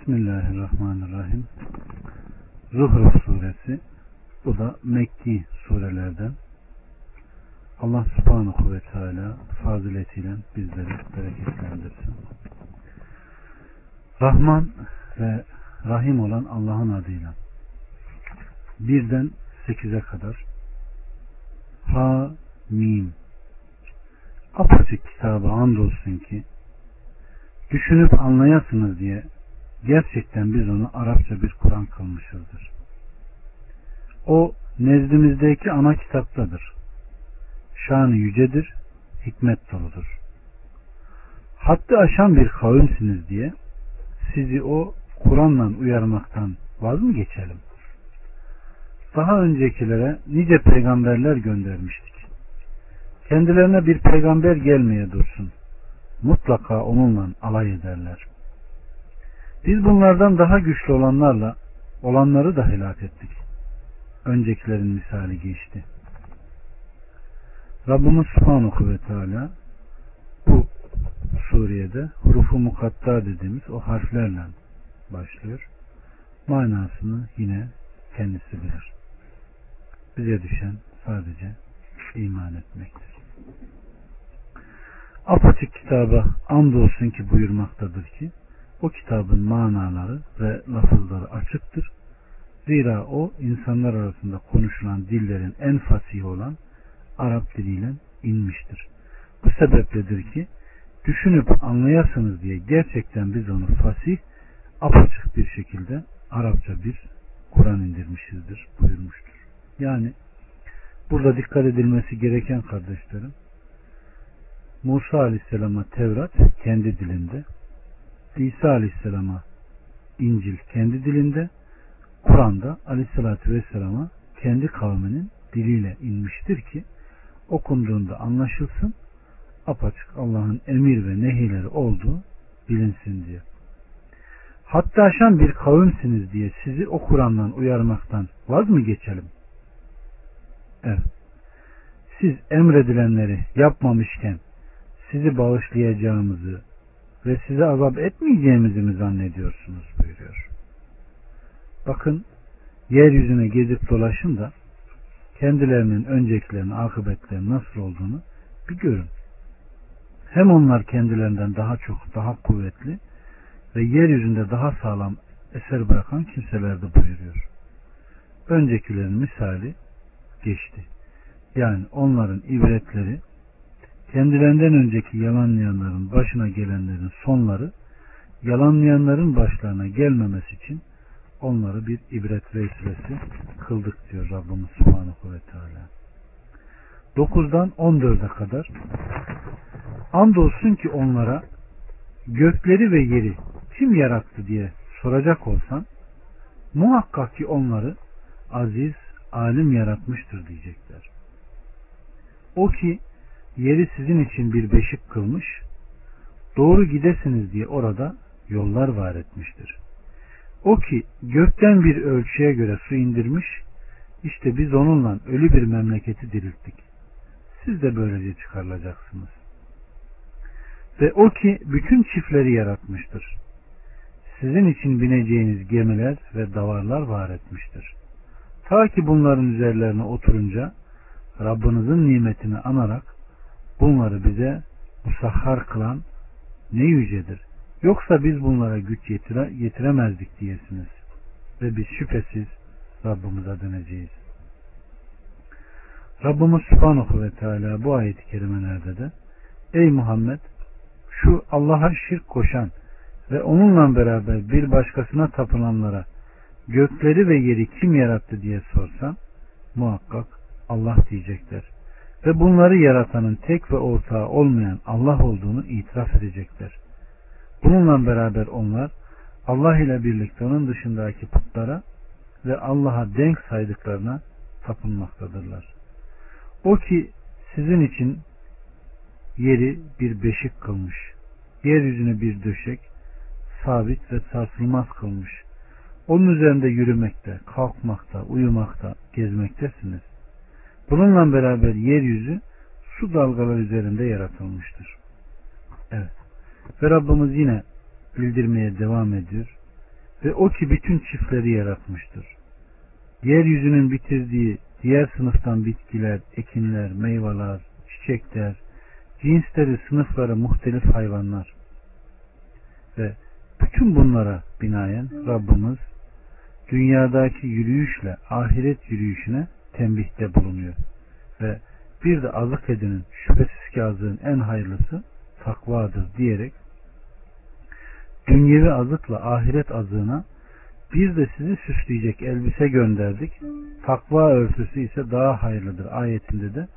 Bismillahirrahmanirrahim. Zuhruf suresi. Bu da Mekki surelerden. Allah subhanahu ve teala faziletiyle bizleri bereketlendirsin. Rahman ve Rahim olan Allah'ın adıyla. Birden sekize kadar. Ha, Mim. Apaçık kitabı andolsun ki düşünüp anlayasınız diye gerçekten biz onu Arapça bir Kur'an kılmışızdır. O nezdimizdeki ana kitaptadır. Şanı yücedir, hikmet doludur. Haddi aşan bir kavimsiniz diye sizi o Kur'an'la uyarmaktan vaz mı geçelim? Daha öncekilere nice peygamberler göndermiştik. Kendilerine bir peygamber gelmeye dursun. Mutlaka onunla alay ederler. Biz bunlardan daha güçlü olanlarla olanları da helak ettik. Öncekilerin misali geçti. Rabbimiz Subhanahu ve Teala bu suriyede hurufu mukatta dediğimiz o harflerle başlıyor. Manasını yine kendisi bilir. Bize düşen sadece iman etmektir. Apaçık kitaba andolsun ki buyurmaktadır ki o kitabın manaları ve lafızları açıktır. Zira o insanlar arasında konuşulan dillerin en fasihi olan Arap diliyle inmiştir. Bu sebepledir ki düşünüp anlayasınız diye gerçekten biz onu fasih, apaçık bir şekilde Arapça bir Kur'an indirmişizdir buyurmuştur. Yani burada dikkat edilmesi gereken kardeşlerim Musa Aleyhisselam'a Tevrat kendi dilinde İsa Aleyhisselam'a İncil kendi dilinde Kur'an'da Aleyhisselatü Vesselam'a kendi kavminin diliyle inmiştir ki okunduğunda anlaşılsın apaçık Allah'ın emir ve nehileri olduğu bilinsin diye. Hatta aşan bir kavimsiniz diye sizi o Kur'an'dan uyarmaktan vaz mı geçelim? Evet. Siz emredilenleri yapmamışken sizi bağışlayacağımızı ve size azap etmeyeceğimizi mi zannediyorsunuz buyuruyor. Bakın yeryüzüne gezip dolaşın da kendilerinin öncekilerinin akıbetleri nasıl olduğunu bir görün. Hem onlar kendilerinden daha çok, daha kuvvetli ve yeryüzünde daha sağlam eser bırakan kimseler de buyuruyor. Öncekilerin misali geçti. Yani onların ibretleri kendilerinden önceki yalanlayanların başına gelenlerin sonları yalanlayanların başlarına gelmemesi için onları bir ibret vesilesi kıldık diyor Rabbimiz Subhanahu ve Teala. 9'dan 14'e kadar andolsun ki onlara gökleri ve yeri kim yarattı diye soracak olsan muhakkak ki onları aziz, alim yaratmıştır diyecekler. O ki yeri sizin için bir beşik kılmış, doğru gidesiniz diye orada yollar var etmiştir. O ki gökten bir ölçüye göre su indirmiş, işte biz onunla ölü bir memleketi dirilttik. Siz de böylece çıkarılacaksınız. Ve o ki bütün çiftleri yaratmıştır. Sizin için bineceğiniz gemiler ve davarlar var etmiştir. Ta ki bunların üzerlerine oturunca Rabbinizin nimetini anarak bunları bize musahhar kılan ne yücedir. Yoksa biz bunlara güç yetire, yetiremezdik diyesiniz. Ve biz şüphesiz Rabbimize döneceğiz. Rabbimiz Subhanahu ve Teala bu ayet-i kerimelerde de Ey Muhammed şu Allah'a şirk koşan ve onunla beraber bir başkasına tapınanlara gökleri ve yeri kim yarattı diye sorsan muhakkak Allah diyecekler ve bunları yaratanın tek ve ortağı olmayan Allah olduğunu itiraf edecekler. Bununla beraber onlar Allah ile birlikte onun dışındaki putlara ve Allah'a denk saydıklarına tapınmaktadırlar. O ki sizin için yeri bir beşik kılmış, yeryüzüne bir döşek, sabit ve sarsılmaz kılmış. Onun üzerinde yürümekte, kalkmakta, uyumakta, gezmektesiniz. Bununla beraber yeryüzü su dalgalar üzerinde yaratılmıştır. Evet. Ve Rabbimiz yine bildirmeye devam ediyor. Ve o ki bütün çiftleri yaratmıştır. Yeryüzünün bitirdiği diğer sınıftan bitkiler, ekinler, meyveler, çiçekler, cinsleri, sınıfları, muhtelif hayvanlar ve bütün bunlara binaen Rabbimiz dünyadaki yürüyüşle ahiret yürüyüşüne tembihte bulunuyor. Ve bir de azık edinin şüphesiz ki azığın en hayırlısı takvadır diyerek dünyevi azıkla ahiret azığına bir de sizi süsleyecek elbise gönderdik. Takva örtüsü ise daha hayırlıdır ayetinde de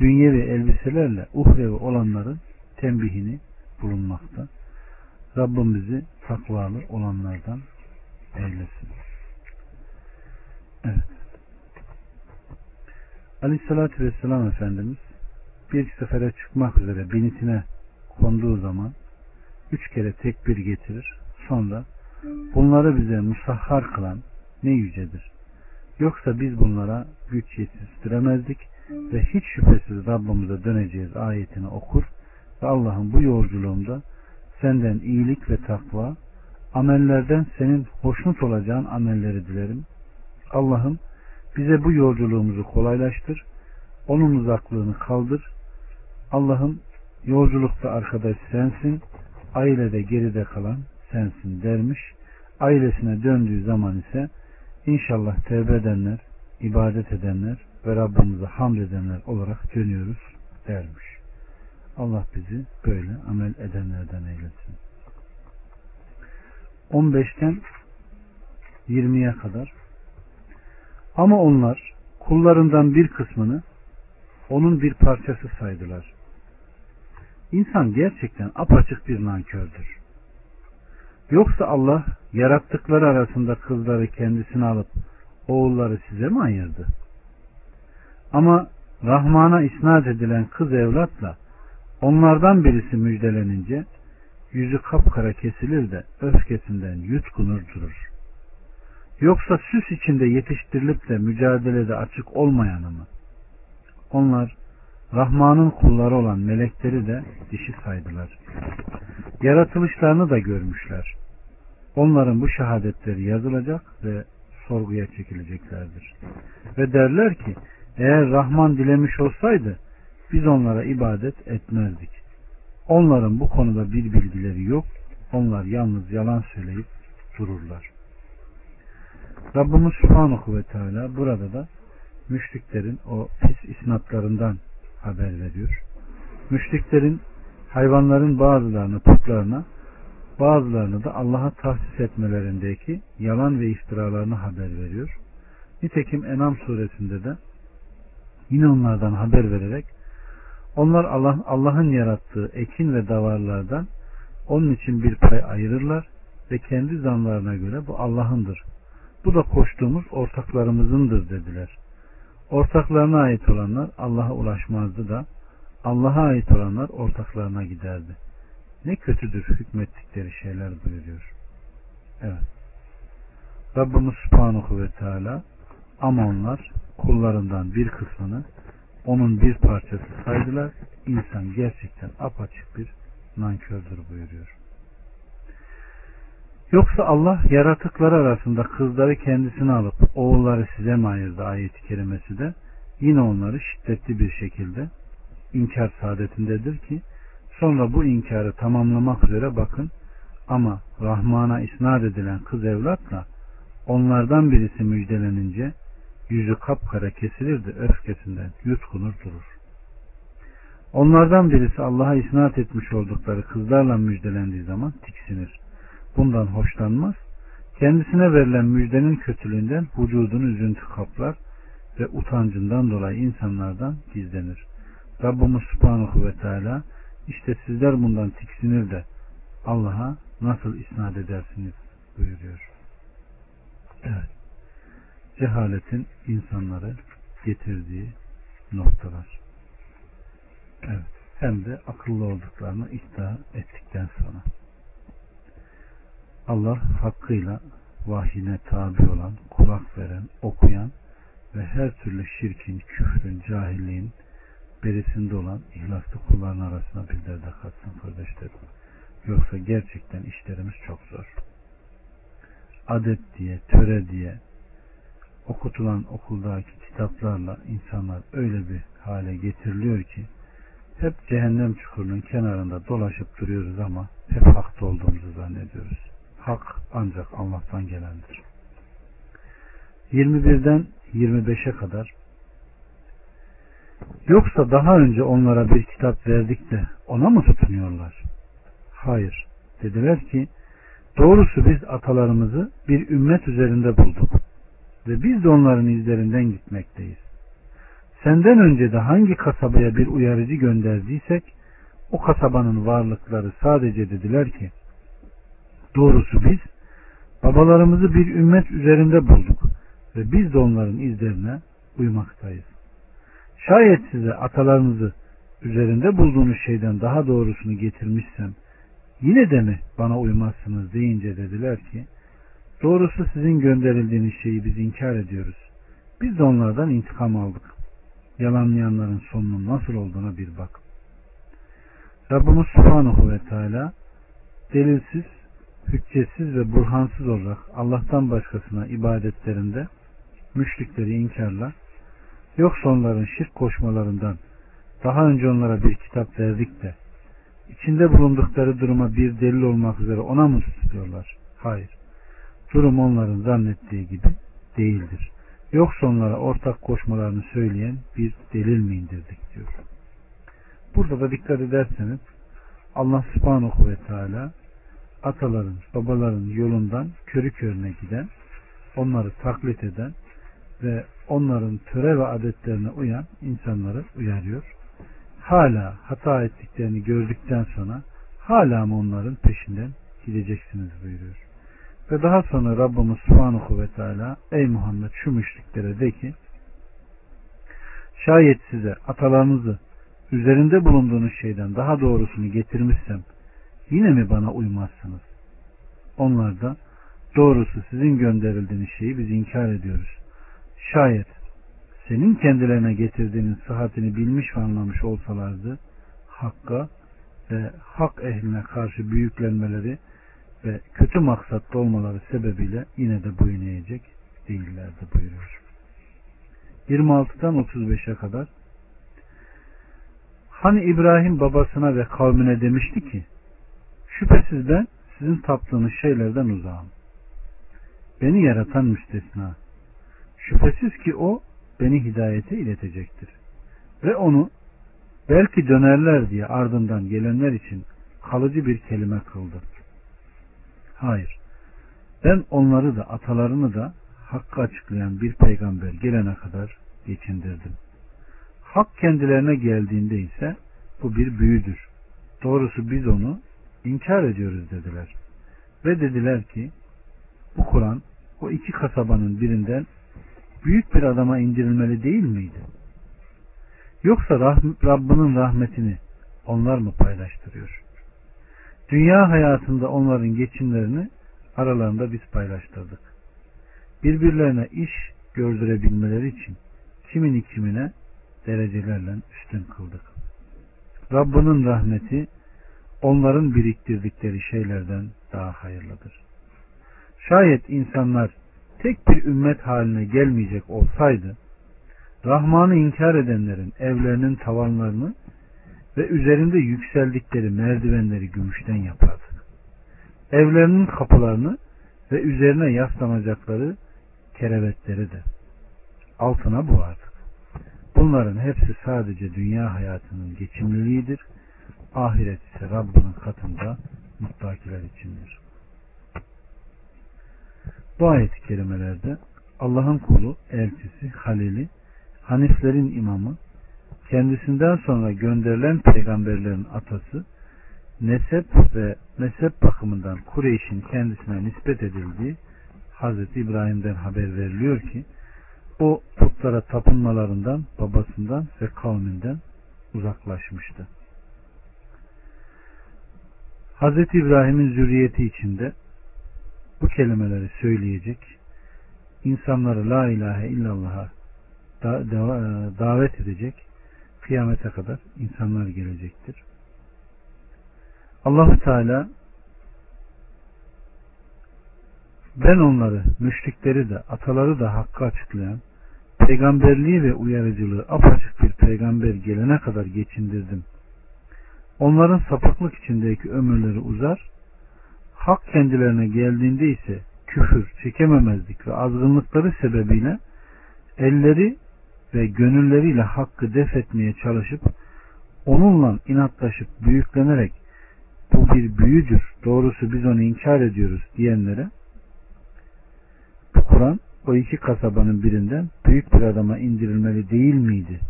dünyevi elbiselerle uhrevi olanların tembihini bulunmakta. Rabbim bizi takvalı olanlardan eylesin. Evet. Aleyhissalatü Vesselam Efendimiz bir sefere çıkmak üzere binitine konduğu zaman üç kere tekbir getirir. Sonra bunları bize musahhar kılan ne yücedir. Yoksa biz bunlara güç yetiştiremezdik ve hiç şüphesiz Rabbimize döneceğiz ayetini okur ve Allah'ın bu yolculuğunda senden iyilik ve takva, amellerden senin hoşnut olacağın amelleri dilerim. Allah'ım bize bu yolculuğumuzu kolaylaştır, onun uzaklığını kaldır. Allah'ım yolculukta arkadaş sensin, ailede geride kalan sensin dermiş. Ailesine döndüğü zaman ise inşallah tevbe edenler, ibadet edenler ve Rabbimize hamd edenler olarak dönüyoruz dermiş. Allah bizi böyle amel edenlerden eylesin. 15'ten 20'ye kadar ama onlar kullarından bir kısmını onun bir parçası saydılar. İnsan gerçekten apaçık bir nankördür. Yoksa Allah yarattıkları arasında kızları kendisine alıp oğulları size mi ayırdı? Ama Rahman'a isnat edilen kız evlatla onlardan birisi müjdelenince yüzü kapkara kesilir de öfkesinden yutkunur durur. Yoksa süs içinde yetiştirilip de mücadelede açık olmayanı mı? Onlar Rahman'ın kulları olan melekleri de dişi saydılar. Yaratılışlarını da görmüşler. Onların bu şehadetleri yazılacak ve sorguya çekileceklerdir. Ve derler ki eğer Rahman dilemiş olsaydı biz onlara ibadet etmezdik. Onların bu konuda bir bilgileri yok. Onlar yalnız yalan söyleyip dururlar. Rabbimiz Subhanahu ve Teala burada da müşriklerin o pis isnatlarından haber veriyor. Müşriklerin hayvanların bazılarını putlarına bazılarını da Allah'a tahsis etmelerindeki yalan ve iftiralarını haber veriyor. Nitekim Enam suresinde de yine onlardan haber vererek onlar Allah Allah'ın yarattığı ekin ve davarlardan onun için bir pay ayırırlar ve kendi zanlarına göre bu Allah'ındır. Bu da koştuğumuz ortaklarımızındır dediler. Ortaklarına ait olanlar Allah'a ulaşmazdı da Allah'a ait olanlar ortaklarına giderdi. Ne kötüdür hükmettikleri şeyler buyuruyor. Evet. Rabbimiz Subhanahu ve Teala ama onlar kullarından bir kısmını onun bir parçası saydılar. İnsan gerçekten apaçık bir nankördür buyuruyor. Yoksa Allah yaratıkları arasında kızları kendisine alıp oğulları size mi ayırdı ayeti kerimesi de yine onları şiddetli bir şekilde inkar saadetindedir ki sonra bu inkarı tamamlamak üzere bakın ama Rahman'a isnat edilen kız evlatla onlardan birisi müjdelenince yüzü kapkara kesilir de öfkesinden yutkunur durur. Onlardan birisi Allah'a isnat etmiş oldukları kızlarla müjdelendiği zaman tiksinir. Bundan hoşlanmaz. Kendisine verilen müjdenin kötülüğünden vücudunu üzüntü kaplar ve utancından dolayı insanlardan gizlenir. Rabbimiz Subhanahu ve Teala işte sizler bundan tiksinir de Allah'a nasıl isnat edersiniz buyuruyor. Evet. Cehaletin insanları getirdiği noktalar. Evet. Hem de akıllı olduklarını iddia ettikten sonra. Allah hakkıyla vahyine tabi olan, kulak veren, okuyan ve her türlü şirkin, küfrün, cahilliğin berisinde olan ihlaslı kulların arasına bizler de katsın kardeşlerim. Yoksa gerçekten işlerimiz çok zor. adet diye, töre diye okutulan okuldaki kitaplarla insanlar öyle bir hale getiriliyor ki hep cehennem çukurunun kenarında dolaşıp duruyoruz ama hep hakta olduğumuzu zannediyoruz. Hak ancak Allah'tan gelendir. 21'den 25'e kadar Yoksa daha önce onlara bir kitap verdik de ona mı tutunuyorlar? Hayır. Dediler ki doğrusu biz atalarımızı bir ümmet üzerinde bulduk ve biz de onların izlerinden gitmekteyiz. Senden önce de hangi kasabaya bir uyarıcı gönderdiysek o kasabanın varlıkları sadece dediler ki doğrusu biz babalarımızı bir ümmet üzerinde bulduk ve biz de onların izlerine uymaktayız. Şayet size atalarınızı üzerinde bulduğunuz şeyden daha doğrusunu getirmişsem yine de mi bana uymazsınız deyince dediler ki doğrusu sizin gönderildiğiniz şeyi biz inkar ediyoruz. Biz de onlardan intikam aldık. Yalanlayanların sonunun nasıl olduğuna bir bak. Rabbimiz Subhanahu ve Teala delilsiz, hüccetsiz ve burhansız olarak Allah'tan başkasına ibadetlerinde müşrikleri inkarla Yoksa onların şirk koşmalarından daha önce onlara bir kitap verdik de içinde bulundukları duruma bir delil olmak üzere ona mı tutuyorlar? Hayır. Durum onların zannettiği gibi değildir. Yoksa onlara ortak koşmalarını söyleyen bir delil mi indirdik diyor. Burada da dikkat ederseniz Allah subhanahu ve teala ataların, babaların yolundan körü körüne giden, onları taklit eden ve onların töre ve adetlerine uyan insanları uyarıyor. Hala hata ettiklerini gördükten sonra hala mı onların peşinden gideceksiniz buyuruyor. Ve daha sonra Rabbimiz Subhanahu ve Teala ey Muhammed şu müşriklere de ki şayet size atalarınızı üzerinde bulunduğunuz şeyden daha doğrusunu getirmişsem yine mi bana uymazsınız? Onlar da doğrusu sizin gönderildiğiniz şeyi biz inkar ediyoruz. Şayet senin kendilerine getirdiğinin sıhhatini bilmiş ve anlamış olsalardı hakka ve hak ehline karşı büyüklenmeleri ve kötü maksatlı olmaları sebebiyle yine de boyun eğecek değillerdi buyuruyor. 26'dan 35'e kadar Hani İbrahim babasına ve kavmine demişti ki şüphesiz ben sizin taptığınız şeylerden uzağım. Beni yaratan müstesna. Şüphesiz ki o beni hidayete iletecektir. Ve onu belki dönerler diye ardından gelenler için kalıcı bir kelime kıldı. Hayır. Ben onları da atalarını da hakkı açıklayan bir peygamber gelene kadar geçindirdim. Hak kendilerine geldiğinde ise bu bir büyüdür. Doğrusu biz onu inkar ediyoruz dediler. Ve dediler ki bu Kur'an o iki kasabanın birinden büyük bir adama indirilmeli değil miydi? Yoksa Rabbinin rahmetini onlar mı paylaştırıyor? Dünya hayatında onların geçimlerini aralarında biz paylaştırdık. Birbirlerine iş gördürebilmeleri için kimin kimine derecelerle üstün kıldık. Rabbinin rahmeti onların biriktirdikleri şeylerden daha hayırlıdır. Şayet insanlar tek bir ümmet haline gelmeyecek olsaydı Rahman'ı inkar edenlerin evlerinin tavanlarını ve üzerinde yükseldikleri merdivenleri gümüşten yapardık. Evlerinin kapılarını ve üzerine yaslanacakları kerevetleri de altına boğardık. Bunların hepsi sadece dünya hayatının geçimliliğidir. Ahiret ise Rabbinin katında muttakiler içindir. Bu ayet-i kerimelerde Allah'ın kulu, elçisi, halili, Haniflerin imamı, kendisinden sonra gönderilen peygamberlerin atası, nesep ve mezhep bakımından Kureyş'in kendisine nispet edildiği Hazreti İbrahim'den haber veriliyor ki o putlara tapınmalarından, babasından ve kavminden uzaklaşmıştı. Hazreti İbrahim'in zürriyeti içinde bu kelimeleri söyleyecek, insanları la ilahe illallah'a e, davet edecek, kıyamete kadar insanlar gelecektir. Allahu Teala Ben onları, müşrikleri de, ataları da hakkı açıklayan, peygamberliği ve uyarıcılığı apaçık bir peygamber gelene kadar geçindirdim. Onların sapıklık içindeki ömürleri uzar, hak kendilerine geldiğinde ise küfür, çekememezlik ve azgınlıkları sebebiyle elleri ve gönülleriyle hakkı def etmeye çalışıp onunla inatlaşıp büyüklenerek bu bir büyüdür, doğrusu biz onu inkar ediyoruz diyenlere bu Kur'an o iki kasabanın birinden büyük bir adama indirilmeli değil miydi?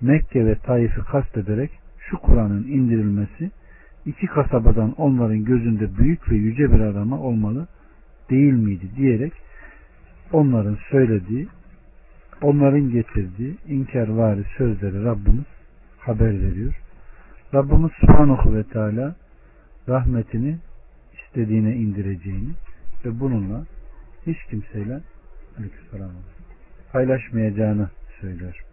Mekke ve Taif'i kastederek şu Kur'an'ın indirilmesi iki kasabadan onların gözünde büyük ve yüce bir adama olmalı değil miydi diyerek onların söylediği onların getirdiği inkarvari sözleri Rabbimiz haber veriyor. Rabbimiz Subhanahu ve Teala rahmetini istediğine indireceğini ve bununla hiç kimseyle paylaşmayacağını söylüyor.